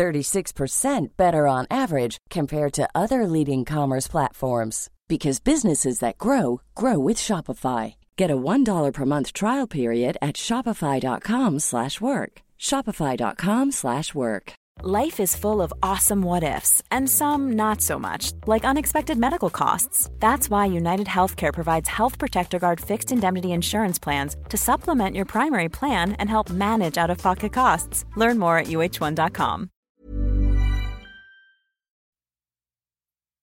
36% better on average compared to other leading commerce platforms because businesses that grow grow with Shopify. Get a $1 per month trial period at shopify.com/work. shopify.com/work. Life is full of awesome what ifs and some not so much, like unexpected medical costs. That's why United Healthcare provides Health Protector Guard fixed indemnity insurance plans to supplement your primary plan and help manage out-of-pocket costs. Learn more at uhone.com.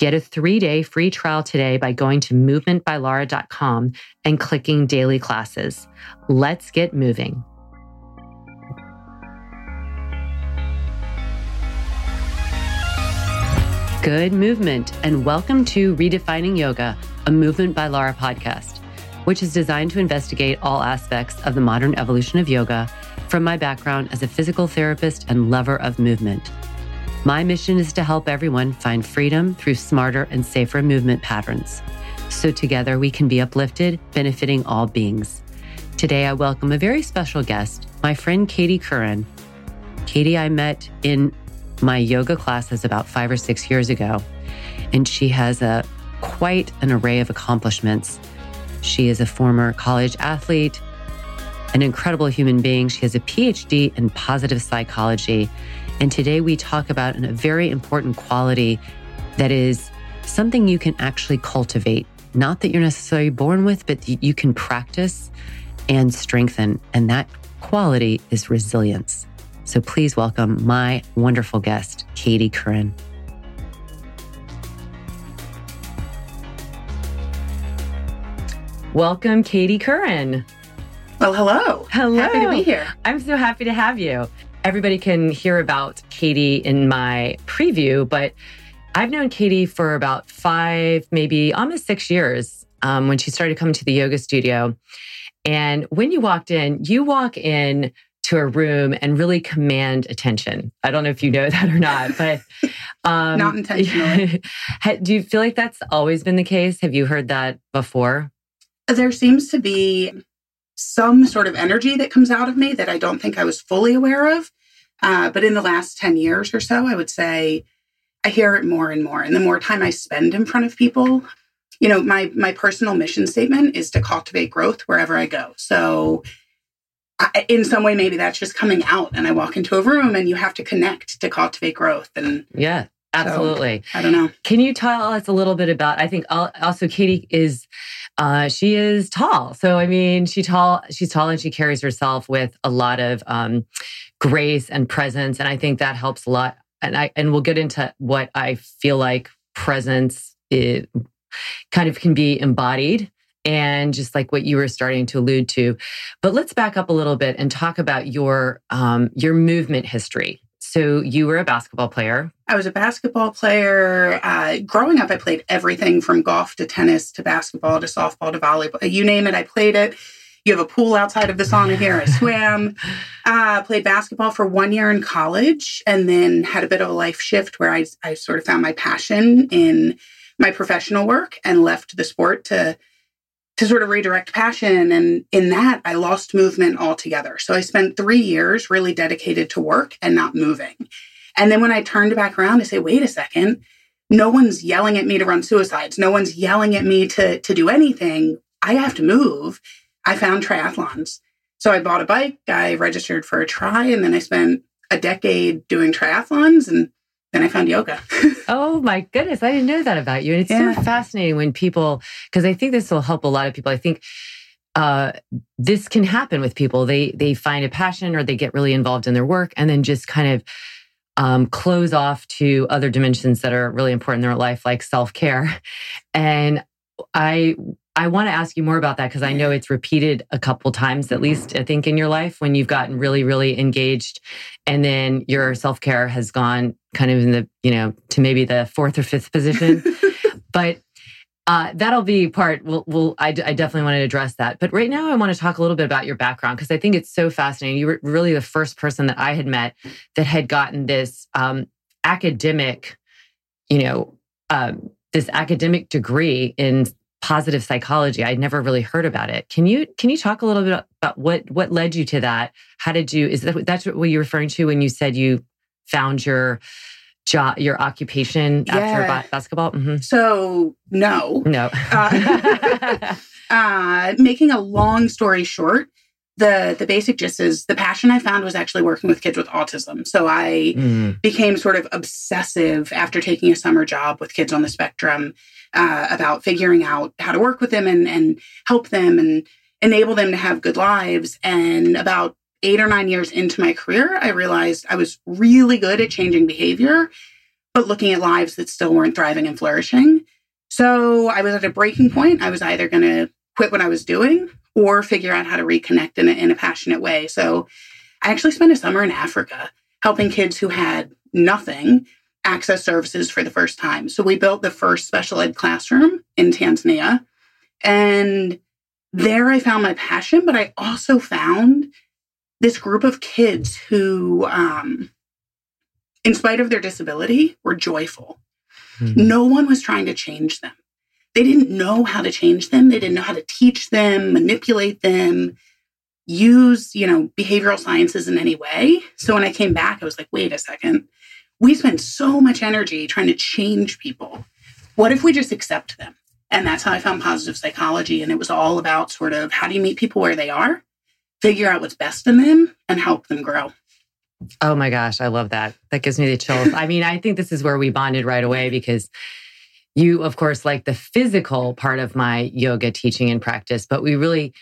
Get a three day free trial today by going to movementbylara.com and clicking daily classes. Let's get moving. Good movement, and welcome to Redefining Yoga, a Movement by Lara podcast, which is designed to investigate all aspects of the modern evolution of yoga from my background as a physical therapist and lover of movement. My mission is to help everyone find freedom through smarter and safer movement patterns. So together we can be uplifted, benefiting all beings. Today I welcome a very special guest, my friend Katie Curran. Katie, I met in my yoga classes about five or six years ago, and she has a quite an array of accomplishments. She is a former college athlete, an incredible human being. She has a PhD in positive psychology and today we talk about a very important quality that is something you can actually cultivate, not that you're necessarily born with, but you can practice and strengthen. And that quality is resilience. So please welcome my wonderful guest, Katie Curran. Welcome, Katie Curran. Well, hello. Hello. Happy to be here. I'm so happy to have you everybody can hear about Katie in my preview, but I've known Katie for about five, maybe almost six years um, when she started coming to the yoga studio. And when you walked in, you walk in to a room and really command attention. I don't know if you know that or not, but um, not intentionally. do you feel like that's always been the case? Have you heard that before? There seems to be some sort of energy that comes out of me that I don't think I was fully aware of. Uh, but in the last 10 years or so, I would say I hear it more and more. And the more time I spend in front of people, you know, my my personal mission statement is to cultivate growth wherever I go. So I, in some way, maybe that's just coming out and I walk into a room and you have to connect to cultivate growth. And yeah, absolutely. So, I don't know. Can you tell us a little bit about, I think also Katie is uh, she is tall. So I mean, she tall. She's tall and she carries herself with a lot of um, grace and presence, and I think that helps a lot. And I and we'll get into what I feel like presence is, kind of can be embodied and just like what you were starting to allude to. But let's back up a little bit and talk about your um, your movement history. So you were a basketball player. I was a basketball player. Uh, growing up, I played everything from golf to tennis to basketball to softball to volleyball. You name it, I played it. You have a pool outside of the sauna here. I swam. Uh, played basketball for one year in college and then had a bit of a life shift where I, I sort of found my passion in my professional work and left the sport to to sort of redirect passion. And in that, I lost movement altogether. So I spent three years really dedicated to work and not moving. And then when I turned back around, I say, wait a second, no one's yelling at me to run suicides. No one's yelling at me to, to do anything. I have to move. I found triathlons. So I bought a bike, I registered for a try, and then I spent a decade doing triathlons. And then I found yoga. oh my goodness. I didn't know that about you. And it's yeah. so fascinating when people, because I think this will help a lot of people. I think uh, this can happen with people. They they find a passion or they get really involved in their work and then just kind of um, close off to other dimensions that are really important in their life, like self care. And I I want to ask you more about that because I know it's repeated a couple times, at least I think in your life when you've gotten really, really engaged, and then your self care has gone kind of in the you know to maybe the fourth or fifth position. but uh, that'll be part. We'll, we'll I, I, definitely want to address that. But right now, I want to talk a little bit about your background because I think it's so fascinating. You were really the first person that I had met that had gotten this um, academic, you know, um, this academic degree in positive psychology. I'd never really heard about it. Can you can you talk a little bit about what what led you to that? How did you? Is that that's what you're referring to when you said you found your job, your occupation yeah. after basketball? Mm-hmm. So no, no. uh, uh, making a long story short, the the basic gist is the passion I found was actually working with kids with autism. So I mm. became sort of obsessive after taking a summer job with kids on the spectrum uh, about figuring out how to work with them and and help them and enable them to have good lives. And about eight or nine years into my career, I realized I was really good at changing behavior, but looking at lives that still weren't thriving and flourishing. So I was at a breaking point. I was either going to quit what I was doing or figure out how to reconnect in a, in a passionate way. So I actually spent a summer in Africa helping kids who had nothing access services for the first time. So we built the first special ed classroom in Tanzania. And there I found my passion, but I also found this group of kids who, um, in spite of their disability, were joyful. Mm-hmm. No one was trying to change them. They didn't know how to change them. They didn't know how to teach them, manipulate them, use, you know, behavioral sciences in any way. So when I came back, I was like, wait a second. We spend so much energy trying to change people. What if we just accept them? And that's how I found positive psychology. And it was all about sort of how do you meet people where they are figure out what's best in them and help them grow. Oh my gosh, I love that. That gives me the chills. I mean, I think this is where we bonded right away because you, of course, like the physical part of my yoga teaching and practice, but we really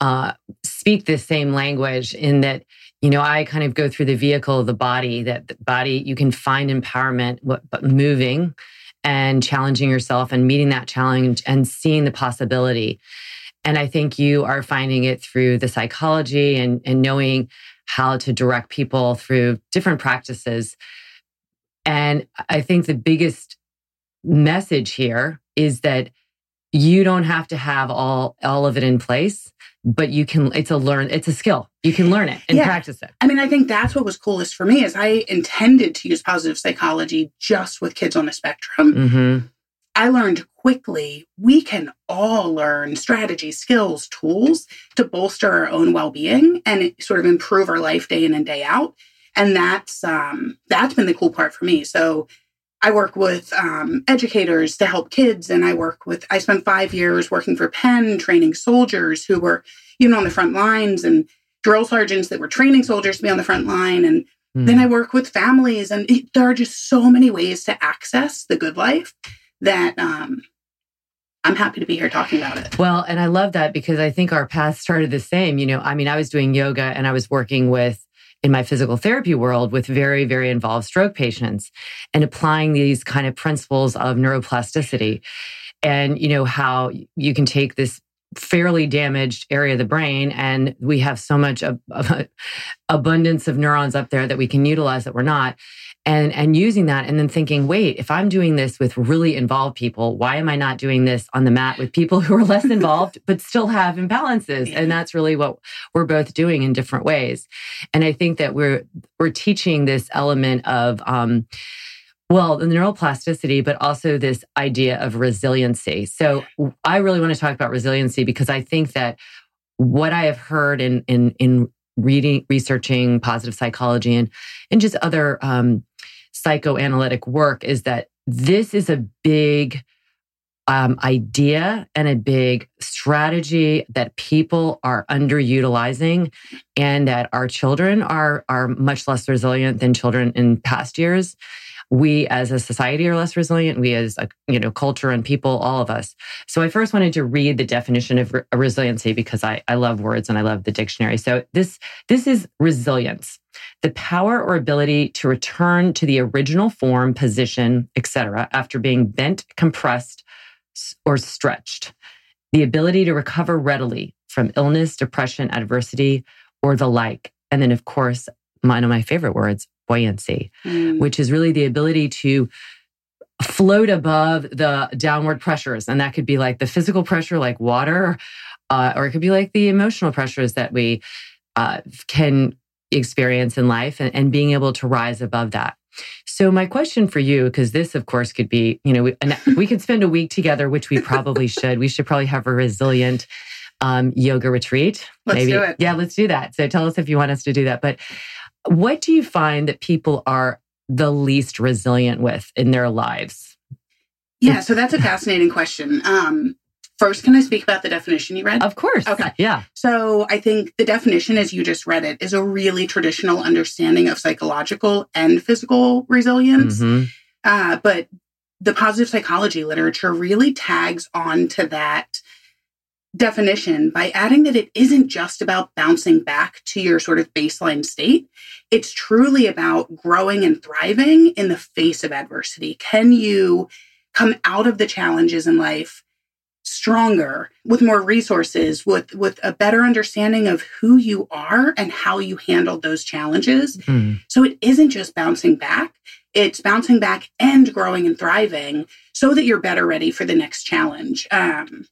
uh, speak the same language in that, you know, I kind of go through the vehicle of the body, that the body, you can find empowerment, but moving and challenging yourself and meeting that challenge and seeing the possibility. And I think you are finding it through the psychology and, and knowing how to direct people through different practices. And I think the biggest message here is that you don't have to have all all of it in place but you can it's a learn it's a skill you can learn it and yeah. practice it i mean i think that's what was coolest for me is i intended to use positive psychology just with kids on the spectrum mm-hmm. I learned quickly we can all learn strategies, skills, tools to bolster our own well-being and sort of improve our life day in and day out. And that's um, that's been the cool part for me. So I work with um, educators to help kids, and I work with. I spent five years working for Penn, training soldiers who were even on the front lines, and drill sergeants that were training soldiers to be on the front line. And mm. then I work with families, and it, there are just so many ways to access the good life that um, I'm happy to be here talking about it. Well, and I love that because I think our path started the same. You know, I mean, I was doing yoga and I was working with in my physical therapy world with very, very involved stroke patients and applying these kind of principles of neuroplasticity. And, you know, how you can take this fairly damaged area of the brain and we have so much of, abundance of neurons up there that we can utilize that we're not and and using that and then thinking wait if i'm doing this with really involved people why am i not doing this on the mat with people who are less involved but still have imbalances? And that's really what we're both doing in different ways. And i think that we're we're teaching this element of um, well, the neuroplasticity, but also this idea of resiliency. So I really want to talk about resiliency because I think that what I have heard in in in reading, researching positive psychology and and just other um, psychoanalytic work is that this is a big um, idea and a big strategy that people are underutilizing and that our children are are much less resilient than children in past years we as a society are less resilient. We as a you know culture and people, all of us. So I first wanted to read the definition of re- resiliency because I, I love words and I love the dictionary. So this this is resilience, the power or ability to return to the original form, position, etc., after being bent, compressed, or stretched. The ability to recover readily from illness, depression, adversity, or the like. And then, of course, one of my favorite words, buoyancy, mm. which is really the ability to float above the downward pressures. And that could be like the physical pressure, like water, uh, or it could be like the emotional pressures that we uh, can experience in life and, and being able to rise above that. So my question for you, because this, of course, could be, you know, we, we could spend a week together, which we probably should. We should probably have a resilient um, yoga retreat. Let's maybe. do it. Yeah, let's do that. So tell us if you want us to do that. But what do you find that people are the least resilient with in their lives? Yeah, so that's a fascinating question. Um, first, can I speak about the definition you read? Of course. Okay. Yeah. So I think the definition, as you just read it, is a really traditional understanding of psychological and physical resilience. Mm-hmm. Uh, but the positive psychology literature really tags on to that definition by adding that it isn't just about bouncing back to your sort of baseline state. It's truly about growing and thriving in the face of adversity. Can you come out of the challenges in life stronger with more resources with with a better understanding of who you are and how you handled those challenges. Mm. so it isn't just bouncing back. It's bouncing back and growing and thriving so that you're better ready for the next challenge. Um,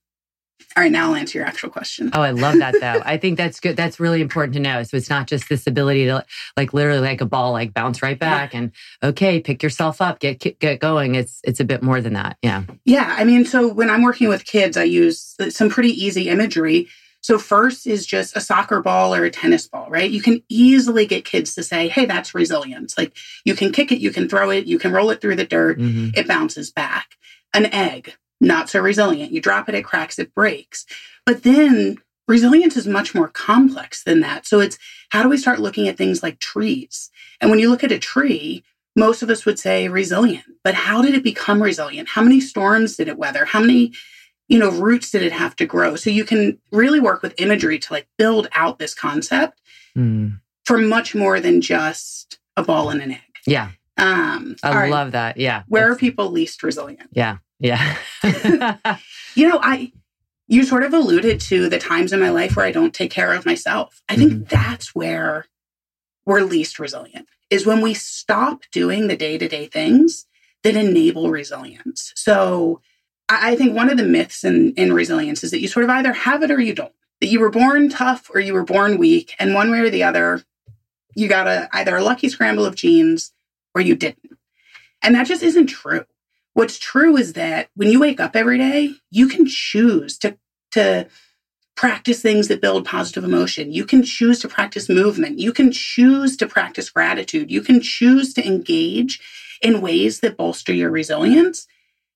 all right, now I'll answer your actual question. Oh, I love that though. I think that's good. That's really important to know. So it's not just this ability to like literally like a ball, like bounce right back yeah. and okay, pick yourself up, get get going. It's it's a bit more than that. Yeah. Yeah, I mean, so when I'm working with kids, I use some pretty easy imagery. So first is just a soccer ball or a tennis ball, right? You can easily get kids to say, "Hey, that's resilience." Like you can kick it, you can throw it, you can roll it through the dirt, mm-hmm. it bounces back. An egg, not so resilient. You drop it, it cracks, it breaks. But then resilience is much more complex than that. So it's how do we start looking at things like trees? And when you look at a tree, most of us would say resilient, but how did it become resilient? How many storms did it weather? How many, you know, roots did it have to grow? So you can really work with imagery to like build out this concept mm. for much more than just a ball and an egg. Yeah. Um, I right. love that. Yeah. Where it's, are people least resilient? Yeah. Yeah. you know, I you sort of alluded to the times in my life where I don't take care of myself. I think mm-hmm. that's where we're least resilient is when we stop doing the day-to-day things that enable resilience. So I think one of the myths in, in resilience is that you sort of either have it or you don't. That you were born tough or you were born weak. And one way or the other, you got a either a lucky scramble of genes or you didn't. And that just isn't true. What's true is that when you wake up every day, you can choose to, to practice things that build positive emotion. You can choose to practice movement. You can choose to practice gratitude. You can choose to engage in ways that bolster your resilience.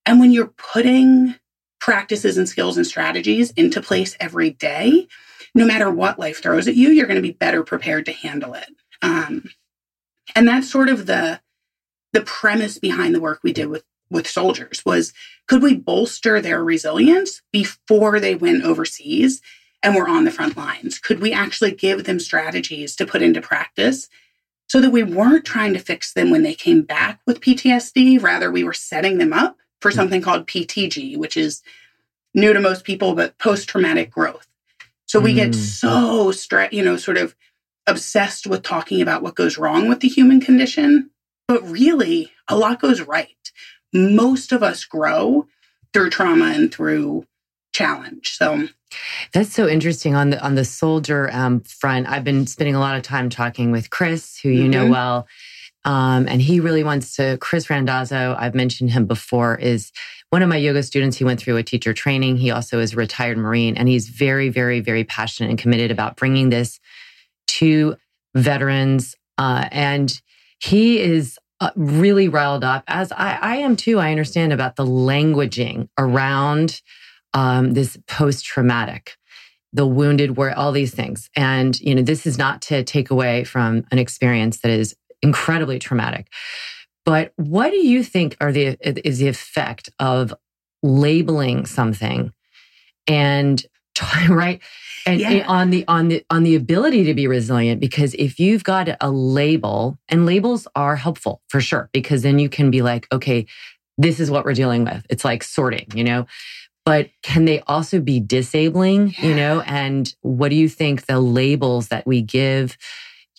And when you're putting practices and skills and strategies into place every day, no matter what life throws at you, you're going to be better prepared to handle it. Um, and that's sort of the the premise behind the work we did with with soldiers was could we bolster their resilience before they went overseas and were on the front lines? Could we actually give them strategies to put into practice so that we weren't trying to fix them when they came back with PTSD? Rather, we were setting them up for something called PTG, which is new to most people, but post traumatic growth. So we mm. get so stressed, you know, sort of obsessed with talking about what goes wrong with the human condition. But really, a lot goes right most of us grow through trauma and through challenge. So that's so interesting on the on the soldier um, front. I've been spending a lot of time talking with Chris, who you mm-hmm. know well, um, and he really wants to. Chris Randazzo, I've mentioned him before, is one of my yoga students. He went through a teacher training. He also is a retired Marine, and he's very, very, very passionate and committed about bringing this to veterans. Uh, and he is uh, really riled up, as I, I, am too. I understand about the languaging around um, this post traumatic, the wounded, where all these things. And, you know, this is not to take away from an experience that is incredibly traumatic. But what do you think are the is the effect of labeling something and right? And Yeah. on the on the on the ability to be resilient because if you've got a label and labels are helpful for sure because then you can be like okay this is what we're dealing with. It's like sorting you know? But can they also be disabling you know? And what do you think the labels that we give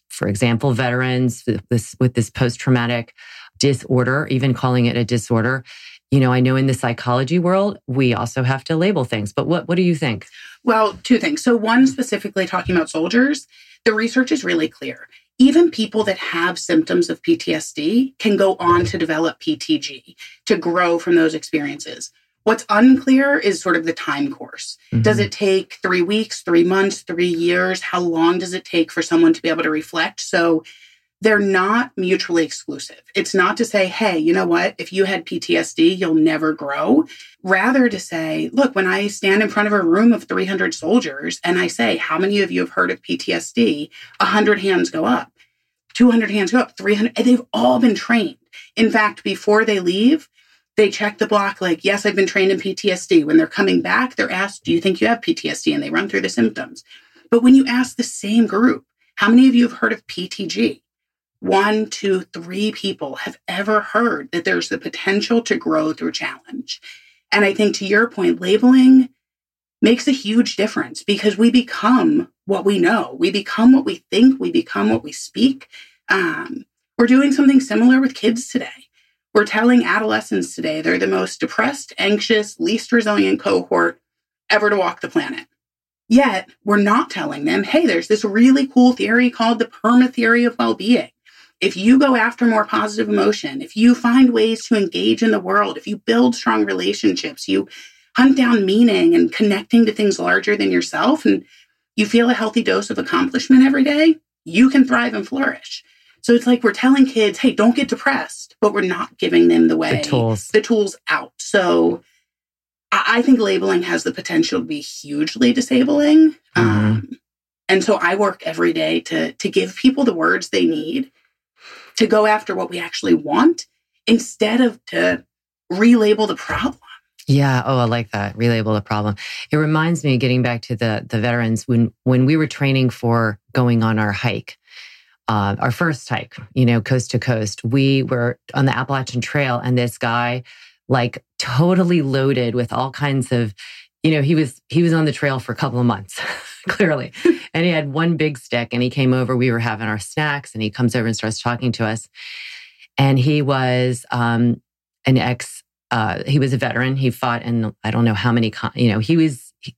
for example veterans with this with this post traumatic disorder even calling it a disorder you know i know in the psychology world we also have to label things but what what do you think Well, two things. So, one specifically talking about soldiers, the research is really clear. Even people that have symptoms of PTSD can go on to develop PTG, to grow from those experiences. What's unclear is sort of the time course. Does mm-hmm. it take three weeks, three months, three years? How long does it take for someone to be able to reflect? So, they're not mutually exclusive. It's not to say, hey, you know what? If you had PTSD, you'll never grow. Rather, to say, look, when I stand in front of a room of 300 soldiers and I say, how many of you have heard of PTSD? 100 hands go up, 200 hands go up, 300, and they've all been trained. In fact, before they leave, they check the block like, yes, I've been trained in PTSD. When they're coming back, they're asked, do you think you have PTSD? And they run through the symptoms. But when you ask the same group, how many of you have heard of PTG? One, two, three people have ever heard that there's the potential to grow through challenge. And I think to your point, labeling makes a huge difference because we become what we know. We become what we think. We become what we speak. Um, we're doing something similar with kids today. We're telling adolescents today they're the most depressed, anxious, least resilient cohort ever to walk the planet. Yet we're not telling them, hey, there's this really cool theory called the perma theory of well being. If you go after more positive emotion, if you find ways to engage in the world, if you build strong relationships, you hunt down meaning and connecting to things larger than yourself, and you feel a healthy dose of accomplishment every day, you can thrive and flourish. So it's like we're telling kids, hey, don't get depressed, but we're not giving them the way, the tools the tools out. So I think labeling has the potential to be hugely disabling. Mhm. Um, and so I work every day to to give people the words they need to go after what we actually want instead of to relabel the problem. Yeah. Oh, I like that. Relabel the problem. It reminds me, getting back to the the veterans, when when we were training for going on our hike, uh, our first hike, you know, coast to coast, we were on the Appalachian Trail, and this guy, like, totally loaded with all kinds of, you know, he was he was on the trail for a couple of months, clearly, and he had one big stick, and he came over. We were having our snacks, and he comes over and starts talking to us, and he was um, an ex uh, he was a veteran. He fought in I don't know how many. Con- you know, he was he,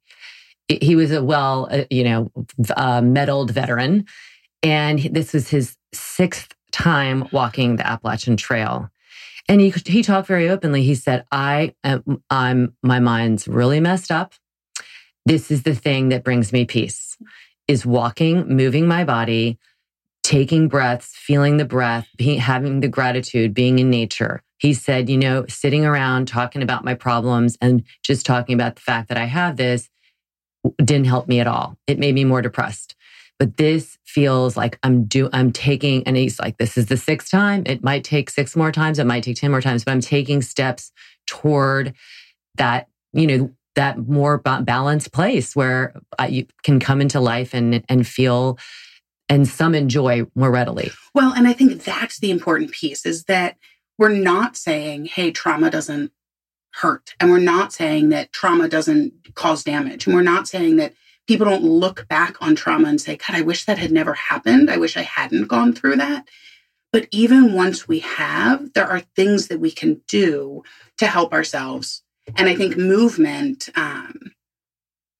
he was a well, uh, you know, uh, medaled veteran, and this was his sixth time walking the Appalachian Trail. And he he talked very openly. He said, "I am I'm my mind's really messed up. This is the thing that brings me peace: is walking, moving my body." taking breaths, feeling the breath, being, having the gratitude, being in nature. He said, you know, sitting around talking about my problems and just talking about the fact that I have this didn't help me at all. It made me more depressed. But this feels like I'm do I'm taking, and he's like, this is the sixth time. It might take six more times. It might take 10 more times, but I'm taking steps toward that, you know, that more ba- balanced place where uh, you can come into life and, and feel and some enjoy more readily. Well, and I think that's the important piece is that we're not saying, hey, trauma doesn't hurt. And we're not saying that trauma doesn't cause damage. And we're not saying that people don't look back on trauma and say, God, I wish that had never happened. I wish I hadn't gone through that. But even once we have, there are things that we can do to help ourselves. And I think movement, um,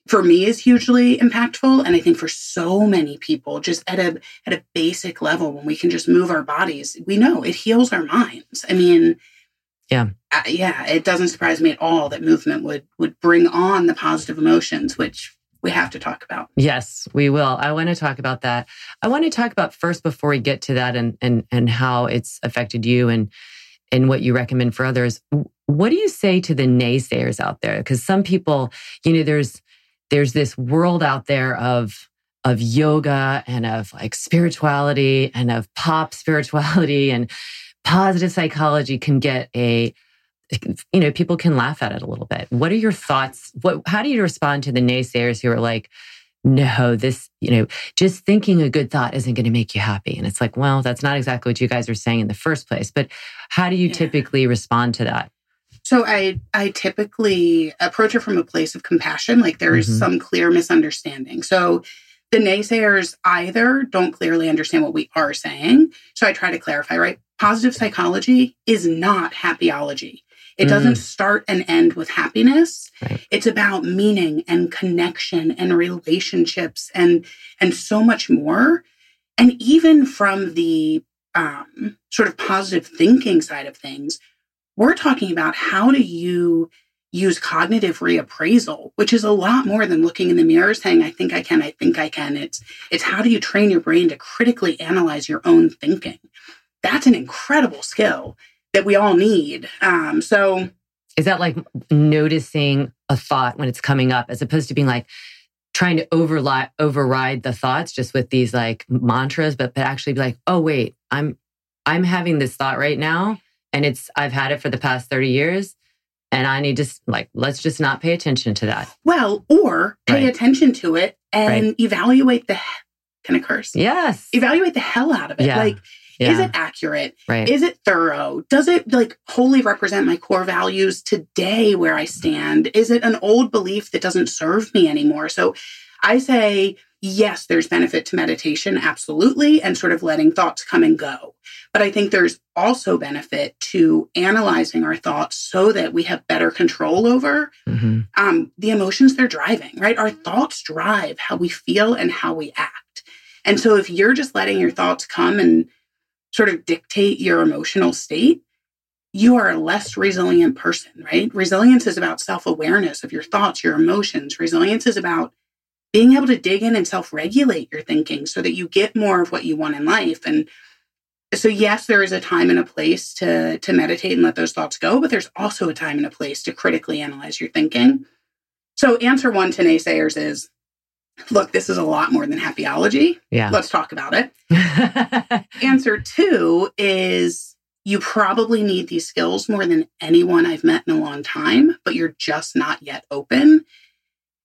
for me is hugely impactful and i think for so many people just at a at a basic level when we can just move our bodies we know it heals our minds i mean Yeah. uh, yeah it doesn't surprise me at all that movement would would bring on the positive emotions which we have to talk about Yes, we will. I want to talk about that. I want to talk about first before we get to that and and and how it's affected you and and what you recommend for others. What do you say to the naysayers out there? Because some people, you know, there's there's this world out there of of yoga and of like spirituality and of pop spirituality and positive psychology can get a you know people can laugh at it a little bit what are your thoughts what how do you respond to the naysayers who are like no this you know just thinking a good thought isn't going to make you happy and it's like well that's not exactly what you guys are saying in the first place but how do you Yeah. typically respond to that So I I typically approach it from a place of compassion, like there is Mhm. some clear misunderstanding. So the naysayers either don't clearly understand what we are saying. So I try to clarify, right? Positive psychology is not happyology. It doesn't start and end with happiness. Right. It's about meaning and connection and relationships and and so much more. And even from the um, sort of positive thinking side of things, we're talking about how do you use cognitive reappraisal, which is a lot more than looking in the mirror saying, I think I can, I think I can. It's it's how do you train your brain to critically analyze your own thinking? That's an incredible skill that we all need. Um, so is that like noticing a thought when it's coming up as opposed to being like trying to overli- override the thoughts just with these like mantras but, but actually be like oh wait i'm i'm having this thought right now and it's i've had it for the past 30 years and i need to like let's just not pay attention to that well, or pay Right. attention to it and Right. evaluate the can of curse? yes Evaluate the hell out of it. Yeah. Like, yeah is it accurate? right Is it thorough? Does it like wholly represent my core values today where I stand? Is it an old belief that doesn't serve me anymore? So I say, yes, there's benefit to meditation, absolutely, and sort of letting thoughts come and go. But I think there's also benefit to analyzing our thoughts so that we have better control over Mhm. um, the emotions they're driving, right? Our thoughts drive how we feel and how we act. And so if you're just letting your thoughts come and sort of dictate your emotional state, you are a less resilient person, right? Resilience is about self awareness of your thoughts, your emotions. Resilience is about being able to dig in and self regulate your thinking so that you get more of what you want in life. And so, yes, there is a time and a place to, to meditate and let those thoughts go, but there's also a time and a place to critically analyze your thinking. So, answer one to naysayers is look, this is a lot more than happyology. yeah Let's talk about it. Answer two is you probably need these skills more than anyone I've met in a long time, but you're just not yet open.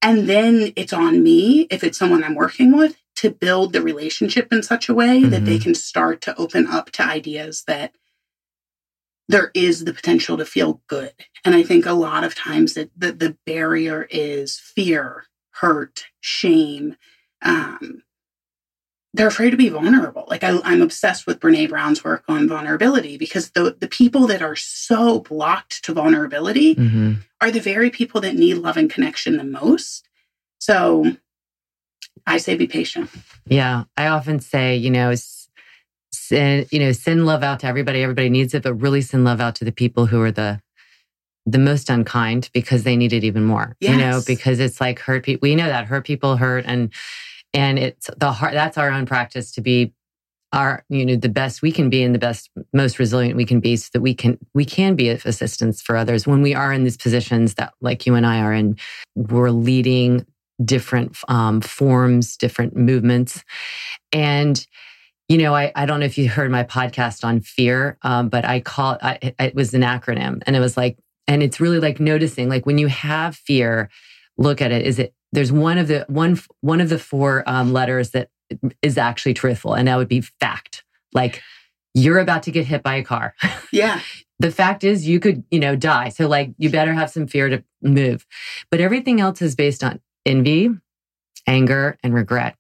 And then it's on me, if it's someone I'm working with, to build the relationship in such a way that they can start to open up to ideas that there is the potential to feel good. And I think a lot of times that the, the barrier is fear, hurt, shame. Um, they're afraid to be vulnerable. Like I, I'm obsessed with Brene Brown's work on vulnerability because the the people that are so blocked to vulnerability Mhm. are the very people that need love and connection the most. So I say be patient. Yeah, I often say, you know, send, you know, send love out to everybody. Everybody needs it, but really send love out to the people who are the the most unkind because they need it even more. You know, because it's like hurt people. We know that hurt people hurt, and and it's the heart. That's our own practice to be our you know the best we can be and the best most resilient we can be so that we can we can be of assistance for others when we are in these positions that like you and I are in we're leading different um, forms different movements and you know I, I don't know if you heard my podcast on fear um, but I call it was an acronym and it was like and it's really like noticing like when you have fear look at it is it there's one of the one one of the four um, letters that is actually truthful and that would be fact. Like you're about to get hit by a car. Yeah. the fact is you could you know die. So like you better have some fear to move. But everything else is based on envy anger and regret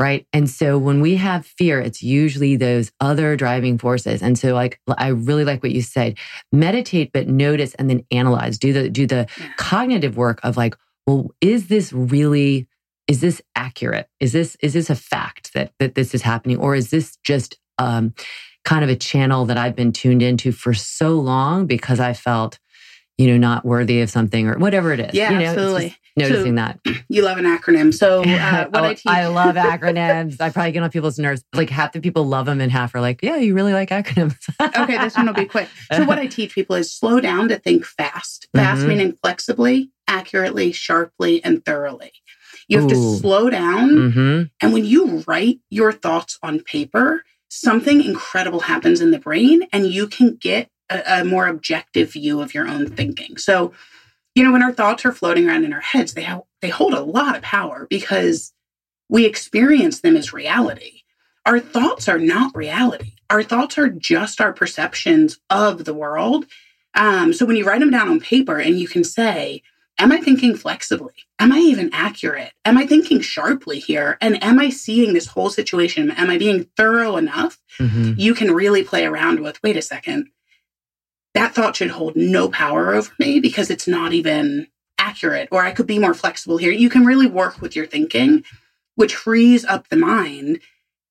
right? And so when we have fear it's usually those other driving forces. And so like i really like what you said. Meditate but notice and then analyze. Do the do the Yeah. cognitive work of like well is this really is this accurate is this is this a fact that that this is happening or is this just um kind of a channel that i've been tuned into for so long because i felt you know not worthy of something or whatever it is Yeah, you know, absolutely. noticing So- that You love an acronym. So uh, what Oh, I teach I love acronyms. I probably get on people's nerves. Like half the people love them, and half are like, "Yeah, you really like acronyms." okay, this one will be quick. So what I teach people is slow down to think fast. Fast Mhm. meaning flexibly, accurately, sharply, and thoroughly. You have Ooh. to slow down. hmm And when you write your thoughts on paper, something incredible happens in the brain and you can get a, a more objective view of your own thinking. So, you know, when our thoughts are floating around in our heads, they, ha- they hold a lot of power because we experience them as reality. Our thoughts are not reality. Our thoughts are just our perceptions of the world. Um, so when you write them down on paper and you can say, Am I thinking flexibly? Am I even accurate? Am I thinking sharply here? And am I seeing this whole situation? Am I being thorough enough? Mm-hmm. You can really play around with wait a second, that thought should hold no power over me because it's not even accurate, or I could be more flexible here. You can really work with your thinking, which frees up the mind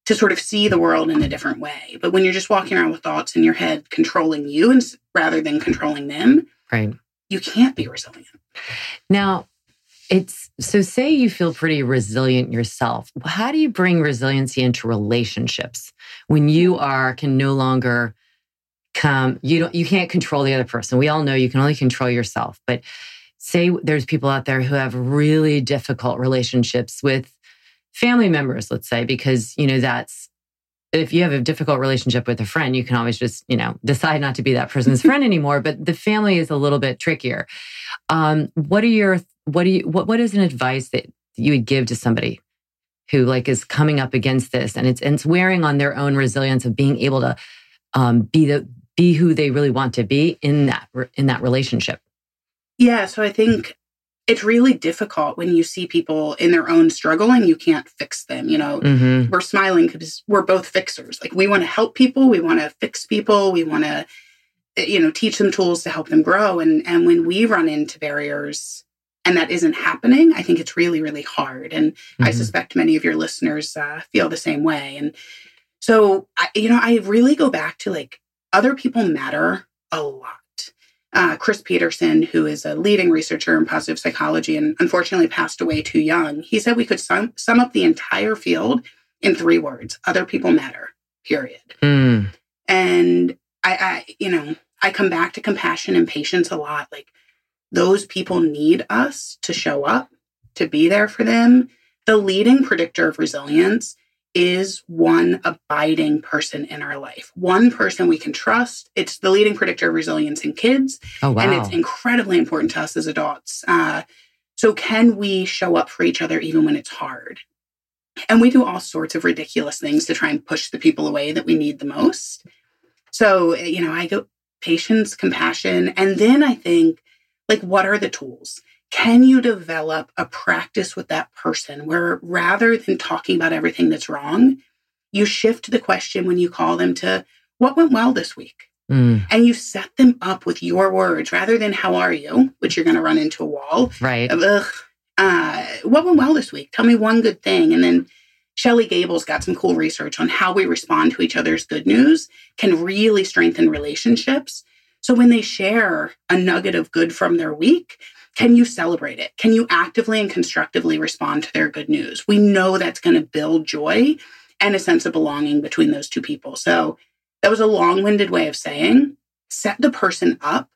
to sort of see the world in a different way. But when you're just walking around with thoughts in your head controlling you and rather than controlling them, right. you can't be resilient. Now, it's so say you feel pretty resilient yourself. How do you bring resiliency into relationships when you hmm. are can no longer come you don't you can't control the other person. We all know you can only control yourself, but say there's people out there who have really difficult relationships with family members, let's say, because, you know, that's if you have a difficult relationship with a friend, you can always just, you know, decide not to be that person's friend anymore. But the family is a little bit trickier. Um, what are your, what do you, what, what is an advice that you would give to somebody who like is coming up against this and it's, and it's wearing on their own resilience of being able to um, be the, be who they really want to be in that, in that relationship? Yeah. So I think it's really difficult when you see people in their own struggle and you can't fix them. You know, mm-hmm. we're smiling because we're both fixers. Like we want to help people, we want to fix people, we want to, eh, you know, teach them tools to help them grow. And and when we run into barriers and that isn't happening, I think it's really really hard. And mm-hmm. I suspect many of your listeners uh, feel the same way. And so, I, you know, I really go back to like other people matter a lot uh, Chris Peterson, who is a leading researcher in positive psychology and unfortunately passed away too young, he said we could sum, sum up the entire field in three words other people matter, period. Mm. And I, I, you know, I come back to compassion and patience a lot. Like those people need us to show up, to be there for them. The leading predictor of resilience is one abiding person in our life, one person we can trust. It's the leading predictor of resilience in kids. Oh, wow. And it's incredibly important to us as adults. Uh, so, can we show up for each other even when it's hard? And we do all sorts of ridiculous things to try and push the people away that we need the most. So, you know, I go patience, compassion. And then I think, like, what are the tools? Can you develop a practice with that person where rather than talking about everything that's wrong, you shift the question when you call them to what went well this week? Mm. And you set them up with your words rather than how are you, which you're going to run into a wall. Right. Ugh, uh, what went well this week? Tell me one good thing. And then Shelly Gable's got some cool research on how we respond to each other's good news can really strengthen relationships. So when they share a nugget of good from their week, can you celebrate it? Can you actively and constructively respond to their good news? We know that's going to build joy and a sense of belonging between those two people. So that was a long winded way of saying set the person up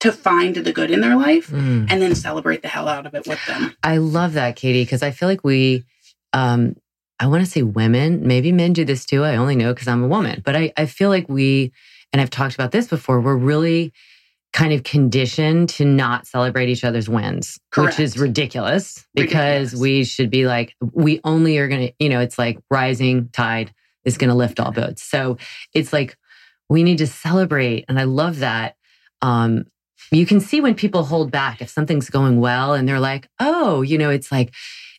to find the good in their life mm. and then celebrate the hell out of it with them. I love that, Katie, because I feel like we, um, I want to say women, maybe men do this too. I only know because I'm a woman, but I, I feel like we, and I've talked about this before, we're really kind of conditioned to not celebrate each other's wins, Correct. which is ridiculous because ridiculous. we should be like, we only are going to, you know, it's like rising tide is going to lift all boats. So it's like, we need to celebrate. And I love that. Um, you can see when people hold back if something's going well and they're like, oh, you know, it's like,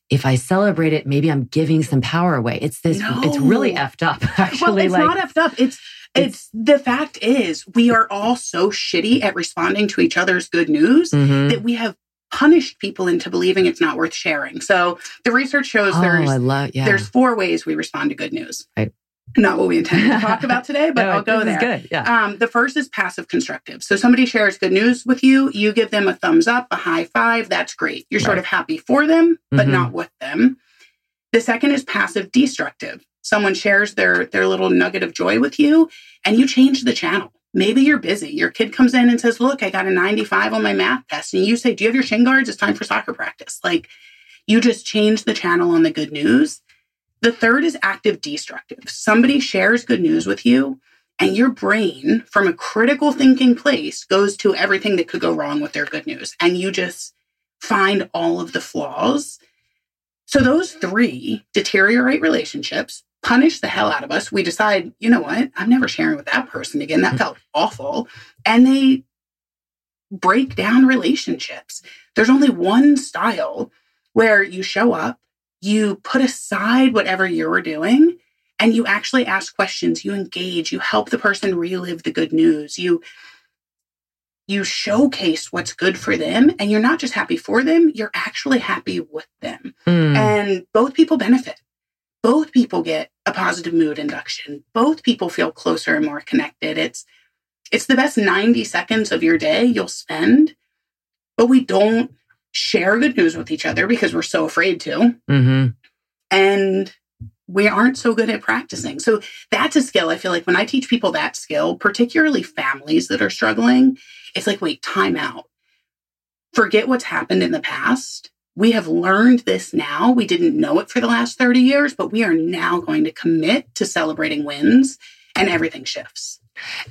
if I celebrate it, maybe I'm giving some power away. It's this, no. it's really effed up, actually. Well, it's like, not effed up. It's it's, the fact is we are all so shitty at responding to each other's good news mm-hmm. that we have punished people into believing it's not worth sharing. So the research shows oh, there's love, yeah. there's four ways we respond to good news. Right. Not what we intended to talk about today, but no, I'll go there. Good. Yeah. Um, the first is passive constructive. So somebody shares good news with you, you give them a thumbs up, a high five. That's great. You're right. sort of happy for them, but mm-hmm. not with them. The second is passive destructive someone shares their their little nugget of joy with you and you change the channel maybe you're busy your kid comes in and says look i got a 95 on my math test and you say do you have your shin guards it's time for soccer practice like you just change the channel on the good news The third is active destructive. Somebody shares good news with you, and your brain, from a critical thinking place, goes to everything that could go wrong with their good news. And you just find all of the flaws. So those three deteriorate relationships, punish the hell out of us. We decide, you know what? I'm never sharing with that person again. That felt awful. And they break down relationships. There's only one style where you show up, you put aside whatever you're doing, and you actually ask questions, you engage, you help the person relive the good news. You you showcase what's good for them and you're not just happy for them, you're actually happy with them. Mm. And both people benefit. Both people get a positive mood induction. Both people feel closer and more connected. It's it's the best 90 seconds of your day you'll spend, but we don't share good news with each other because we're so afraid to. Mm-hmm. And we aren't so good at practicing. So that's a skill. I feel like when I teach people that skill, particularly families that are struggling, it's like, wait, time out. Forget what's happened in the past. We have learned this now. We didn't know it for the last 30 years, but we are now going to commit to celebrating wins and everything shifts.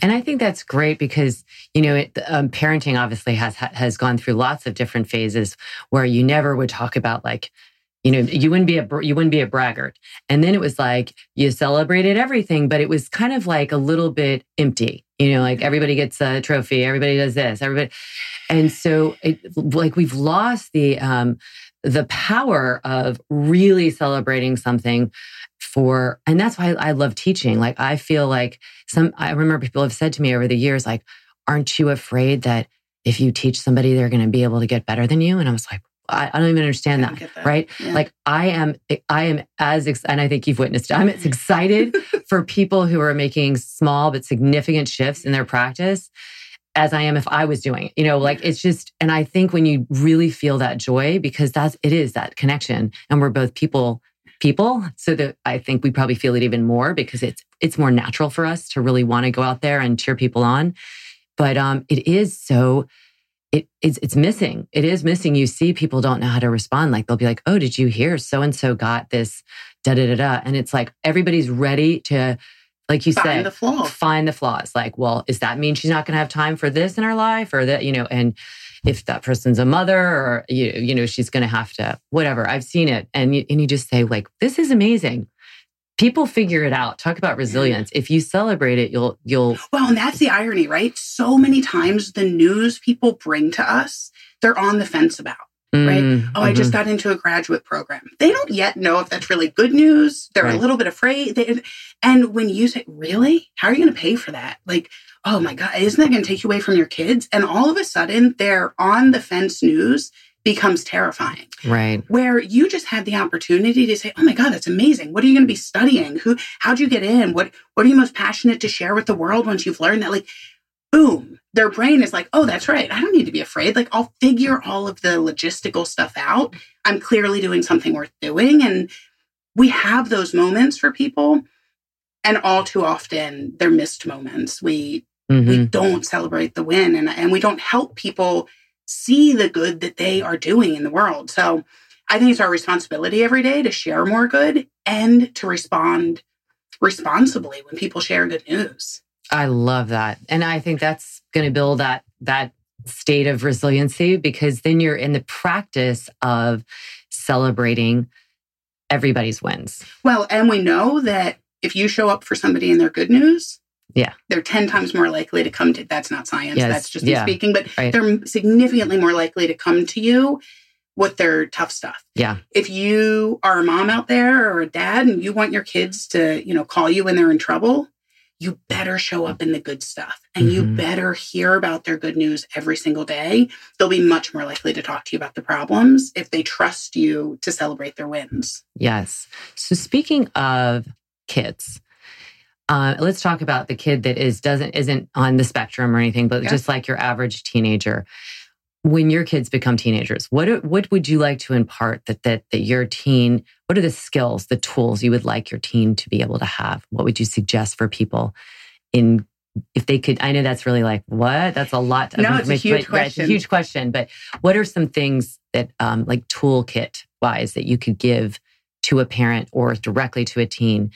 And I think that's great because you know it, um, parenting obviously has has gone through lots of different phases where you never would talk about like you know you wouldn't be a you wouldn't be a braggart. And then it was like you celebrated everything but it was kind of like a little bit empty you know like everybody gets a trophy everybody does this everybody and so it, like we've lost the um the power of really celebrating something for and that's why I love teaching. Like I feel like some I remember people have said to me over the years like aren't you afraid that if you teach somebody they're going to be able to get better than you? And I was like I, I don't even understand that, that, right? Yeah. Like I am, I am as, ex- and I think you've witnessed. It, I'm as excited for people who are making small but significant shifts in their practice as I am if I was doing it. You know, like it's just, and I think when you really feel that joy, because that's it is that connection, and we're both people, people, so that I think we probably feel it even more because it's it's more natural for us to really want to go out there and cheer people on. But um, it is so it, it's, it's missing. It is missing. You see, people don't know how to respond. Like they'll be like, "Oh, did you hear? So and so got this." Da da da da. And it's like everybody's ready to, like you find said, the flaw. find the flaws. Like, well, does that mean she's not going to have time for this in her life, or that you know? And if that person's a mother, or you you know, she's going to have to whatever. I've seen it, and you, and you just say like, "This is amazing." People figure it out. Talk about resilience. If you celebrate it you'll you'll well and that's the irony right? So many times the news people bring to us they're on the fence about right? Mm, oh i just mm-hmm. got into a graduate program. They don't yet know if that's really good news. They're right. a little bit afraid. They, and when you say really? How are you going to pay for that? Like oh my god isn't that going to take you away from your kids? And all of a sudden they're on the fence news becomes terrifying. Right. Where you just had the opportunity to say, "Oh my god, that's amazing. What are you going to be studying? Who how'd you get in? What what are you most passionate to share with the world once you've learned that like boom, their brain is like, "Oh, that's right. I don't need to be afraid. Like I'll figure all of the logistical stuff out. I'm clearly doing something worth doing." And we have those moments for people and all too often they're missed moments. We mm-hmm. we don't celebrate the win and and we don't help people see the good that they are doing in the world. So I think it's our responsibility every day to share more good and to respond responsibly when people share good news. I love that. And I think that's going to build that that state of resiliency because then you're in the practice of celebrating everybody's wins. Well, and we know that if you show up for somebody in their good news, yeah. They're 10 times more likely to come to that's not science, yes. that's just yeah. speaking, but right. they're significantly more likely to come to you with their tough stuff. Yeah. If you are a mom out there or a dad and you want your kids to, you know, call you when they're in trouble, you better show up in the good stuff and mm-hmm. you better hear about their good news every single day. They'll be much more likely to talk to you about the problems if they trust you to celebrate their wins. Yes. So speaking of kids, uh, let's talk about the kid that is doesn't isn't on the spectrum or anything, but just like your average teenager. When your kids become teenagers, what what would you like to impart that that that your teen? What are the skills, the tools you would like your teen to be able to have? What would you suggest for people in if they could? I know that's really like what that's a lot. No, it's a huge question. It's a huge question. But what are some things that um, like toolkit wise that you could give to a parent or directly to a teen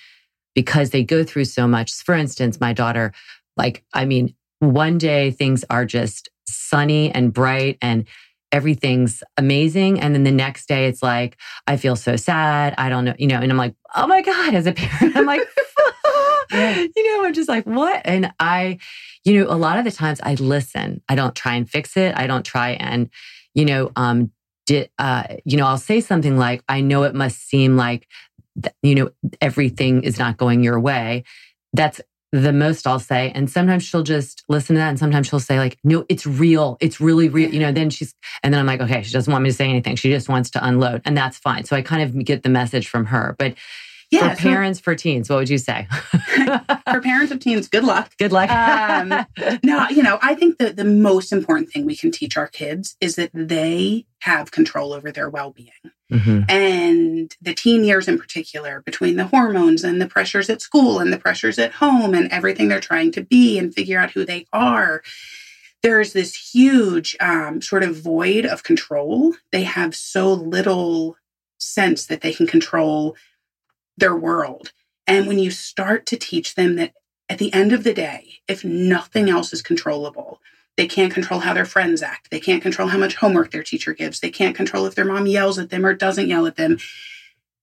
because they go through so much. For instance, my daughter, like, I mean, one day things are just sunny and bright and everything's amazing. And then the next day it's like, I feel so sad. I don't know, you know, and I'm like, oh my God, as a parent, I'm like, you know, I'm just like, what? And I, you know, a lot of the times I listen. I don't try and fix it. I don't try and, you know, um, did, uh, you know, I'll say something like, I know it must seem like, you know, everything is not going your way. That's the most I'll say. And sometimes she'll just listen to that. And sometimes she'll say, like, no, it's real. It's really real. You know, then she's, and then I'm like, okay, she doesn't want me to say anything. She just wants to unload. And that's fine. So I kind of get the message from her. But yeah, for so, parents, for teens, what would you say? for parents of teens, good luck. Good luck. um, no, you know, I think that the most important thing we can teach our kids is that they have control over their well being. Mm-hmm. And the teen years in particular, between the hormones and the pressures at school and the pressures at home and everything they're trying to be and figure out who they are, there's this huge um, sort of void of control. They have so little sense that they can control their world. And when you start to teach them that at the end of the day, if nothing else is controllable, they can't control how their friends act. They can't control how much homework their teacher gives. They can't control if their mom yells at them or doesn't yell at them.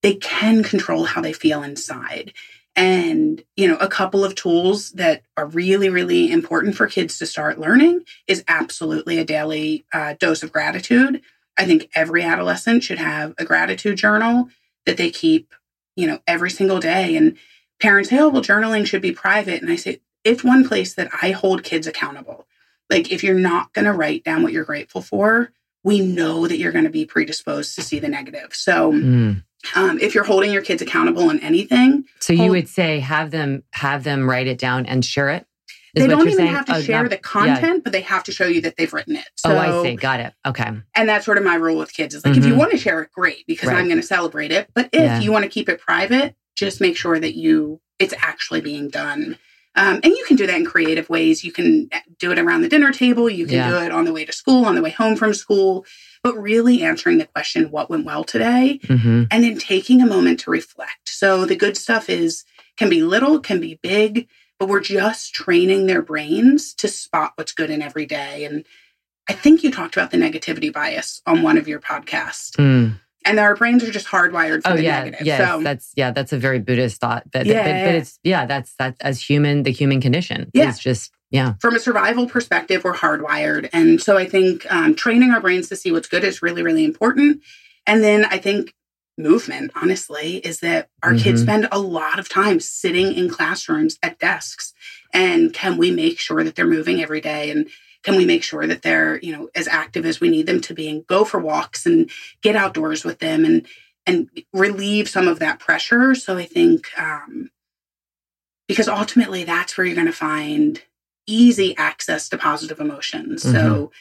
They can control how they feel inside. And, you know, a couple of tools that are really, really important for kids to start learning is absolutely a daily uh, dose of gratitude. I think every adolescent should have a gratitude journal that they keep you know, every single day. And parents say, oh, well, journaling should be private. And I say, it's one place that I hold kids accountable. Like, if you're not going to write down what you're grateful for, we know that you're going to be predisposed to see the negative. So, mm. um, if you're holding your kids accountable on anything, so you would say have them have them write it down and share it. They don't even saying? have to oh, share the content, yeah. but they have to show you that they've written it. So, oh, I see. Got it. Okay. And that's sort of my rule with kids is like, mm-hmm. if you mm-hmm. want to share it, great, because right. I'm going to celebrate it. But if yeah. you want to keep it private, just make sure that you it's actually being done. Um, and you can do that in creative ways. You can do it around the dinner table. You can yeah. do it on the way to school, on the way home from school. But really answering the question, what went well today? Mm-hmm. And then taking a moment to reflect. So the good stuff is can be little, can be big but we're just training their brains to spot what's good in every day. And I think you talked about the negativity bias on one of your podcasts. Mm. And our brains are just hardwired for oh, the yeah, negative. Yes, so, that's yeah, that's a very Buddhist thought. But, yeah, but, but it's yeah, that's that as human, the human condition yeah. is just yeah. From a survival perspective, we're hardwired, and so I think um, training our brains to see what's good is really, really important. And then I think movement, honestly, is that our mm-hmm. kids spend a lot of time sitting in classrooms at desks. And can we make sure that they're moving every day? And can we make sure that they're, you know, as active as we need them to be and go for walks and get outdoors with them and and relieve some of that pressure? So I think um, because ultimately that's where you're going to find easy access to positive emotions. Mm-hmm. So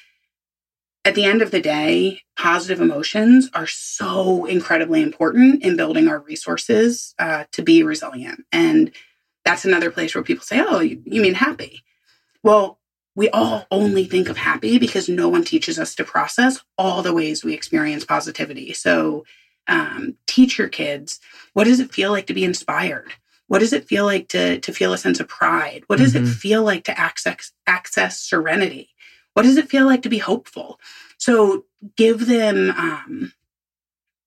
at the end of the day, positive emotions are so incredibly important in building our resources uh, to be resilient. And that's another place where people say, oh, you, you mean happy? Well, we all only think of happy because no one teaches us to process all the ways we experience positivity. So, um, teach your kids what does it feel like to be inspired? What does it feel like to, to feel a sense of pride? What does mm-hmm. it feel like to access, access serenity? What does it feel like to be hopeful? So give them um,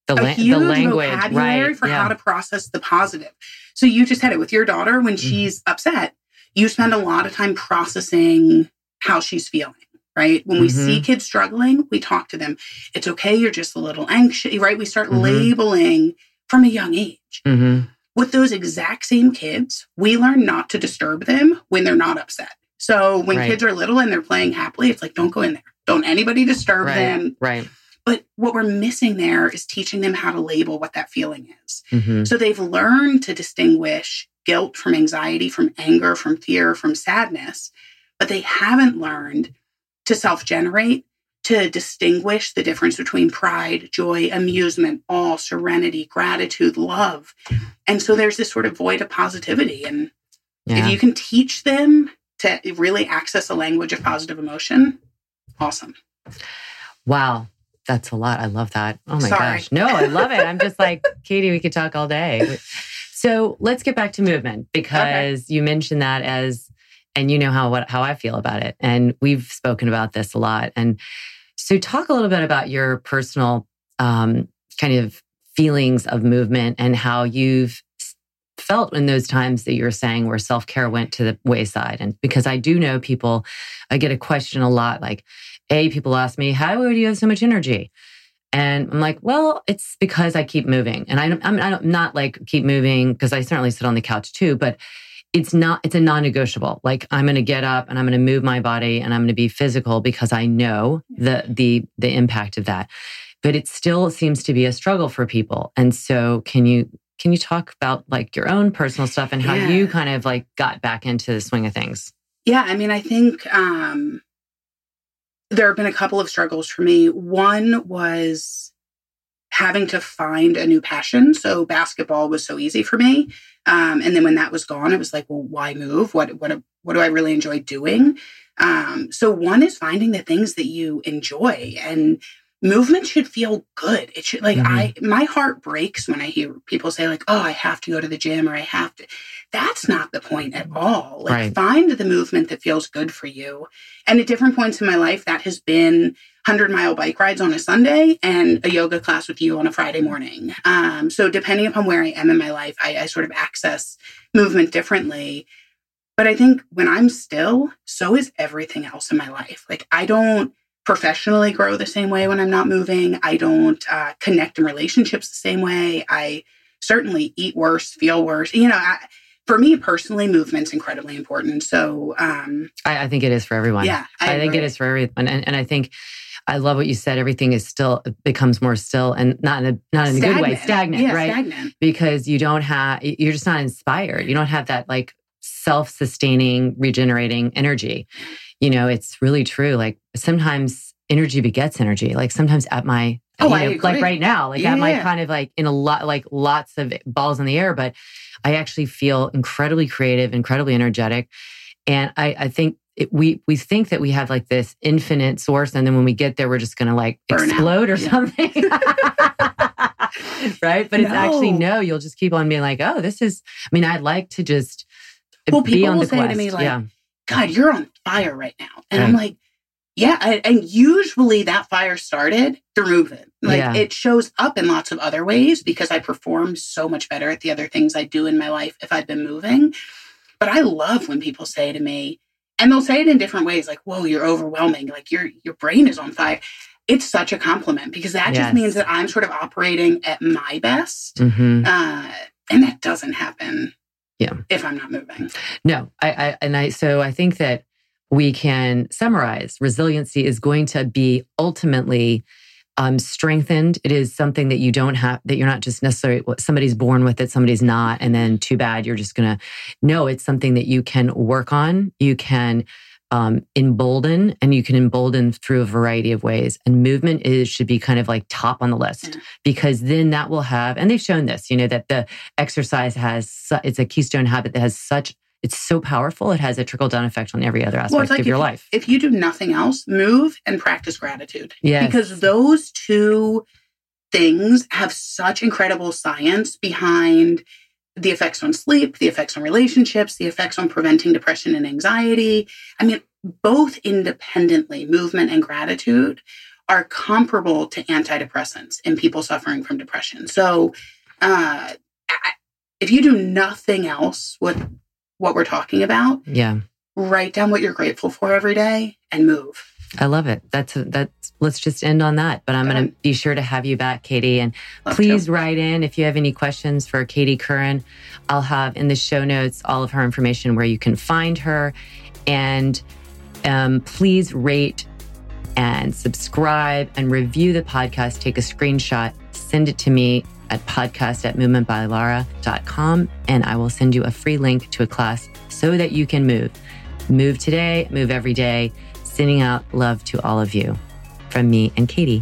the, la- a huge the language vocabulary right, for yeah. how to process the positive. So you just had it with your daughter when mm-hmm. she's upset. You spend a lot of time processing how she's feeling. Right. When we mm-hmm. see kids struggling, we talk to them. It's okay. You're just a little anxious. Right. We start mm-hmm. labeling from a young age. Mm-hmm. With those exact same kids, we learn not to disturb them when they're not upset. So when right. kids are little and they're playing happily, it's like, don't go in there. Don't anybody disturb right. them. Right. But what we're missing there is teaching them how to label what that feeling is. Mm-hmm. So they've learned to distinguish guilt from anxiety, from anger, from fear, from sadness, but they haven't learned to self generate, to distinguish the difference between pride, joy, amusement, awe, serenity, gratitude, love. And so there's this sort of void of positivity. And yeah. if you can teach them to really access a language of positive emotion, awesome. Wow. That's a lot. I love that. Oh my Sorry. gosh. No, I love it. I'm just like, Katie, we could talk all day. So let's get back to movement because you mentioned that as, and you know how what how I feel about it, and we've spoken about this a lot. And so, talk a little bit about your personal um, kind of feelings of movement and how you've felt in those times that you were saying where self care went to the wayside. And because I do know people, I get a question a lot like, A, people ask me, how do you have so much energy? And I'm like, well, it's because I keep moving. And I, I'm, I'm not like keep moving because I certainly sit on the couch too, but it's not it's a non-negotiable like i'm going to get up and i'm going to move my body and i'm going to be physical because i know the the the impact of that but it still seems to be a struggle for people and so can you can you talk about like your own personal stuff and how Yeah. you kind of like got back into the swing of things Yeah, I mean, I think um, there have been a couple of struggles for me. One was having to find a new passion. So basketball was so easy for me, um, and then when that was gone, it was like, well, why move? What what what do I really enjoy doing? Um, so one is finding the things that you enjoy and movement should feel good. It should like Mhm. I my heart breaks when I hear people say like, "Oh, I have to go to the gym or I have to." That's not the point at all. Like Right. find the movement that feels good for you. And at different points in my life that has been 100 mile bike rides on a Sunday and a yoga class with you on a Friday morning. Um, so depending upon where I am in my life, I, I sort of access movement differently. But I think when I'm still, so is everything else in my life. Like I don't professionally grow the same way when I'm not moving. I don't uh, connect in relationships the same way. I certainly eat worse, feel worse. You know, I, for me personally, movement's incredibly important. So, um, I, I think it is for everyone yeah, I, think it is for everyone, and, and I think I love what you said. Everything is still becomes more still, and not in a not in a good way, stagnant, yeah, right? Stagnant. Because you don't have, you're just not inspired. You don't have that like self-sustaining, regenerating energy. You know, it's really true. Like sometimes energy begets energy. Like sometimes at my, Oh, you know, like right now, like at my Yeah. kind of like in a lot, like lots of balls in the air, but I actually feel incredibly creative, incredibly energetic. And I, I think it, we we think that we have like this infinite source, and then when we get there, we're just going to like Burn out. explode or Yeah. something, right? But it's actually No. no. You'll just keep on being like, oh, this is. I mean, I'd like to just Well, people will say to me, like, yeah, God, you're on fire right now. And I'm like, yeah. I, and usually that fire started through movement. Like Yeah. it shows up in lots of other ways because I perform so much better at the other things I do in my life if I've been moving. But I love when people say to me, and they'll say it in different ways, like, whoa, you're overwhelming. Like your your brain is on fire. It's such a compliment because that Yes. just means that I'm sort of operating at my best. hmm Uh, and that doesn't happen Yeah. if I'm not moving. No, I, I and I so I think that we can summarize resiliency is going to be ultimately um, strengthened. It is something that you don't have that you're not just necessarily somebody's born with it, somebody's not, and then too bad you're just gonna no. It's something that you can work on. You can um, embolden, and you can embolden through a variety of ways. And movement is should be kind of like top on the list Yeah. because then that will have. And they've shown this, you know, that the exercise has su- it's a keystone habit that has such it's so powerful. It has a trickle down effect on every other aspect like of your if, life. If you do nothing else, move and practice gratitude. Yes. Because those two things have such incredible science behind the effects on sleep, the effects on relationships, the effects on preventing depression and anxiety. I mean, both independently, movement and gratitude are comparable to antidepressants in people suffering from depression. So, uh, I- if you do nothing else with what we're talking about, yeah, write down what you're grateful for every day and move. I love it. That's that's. Let's just end on that. But I'm going to be sure to have you back, Katie, and please write in if you have any questions for Katie Curran. I'll have in the show notes all of her information where you can find her, and um, please rate and subscribe and review the podcast. Take a screenshot, send it to me at podcast at movementbylara.com, and I will send you a free link to a class so that you can move. Move today, move every day. Sending out love to all of you from me and Katie.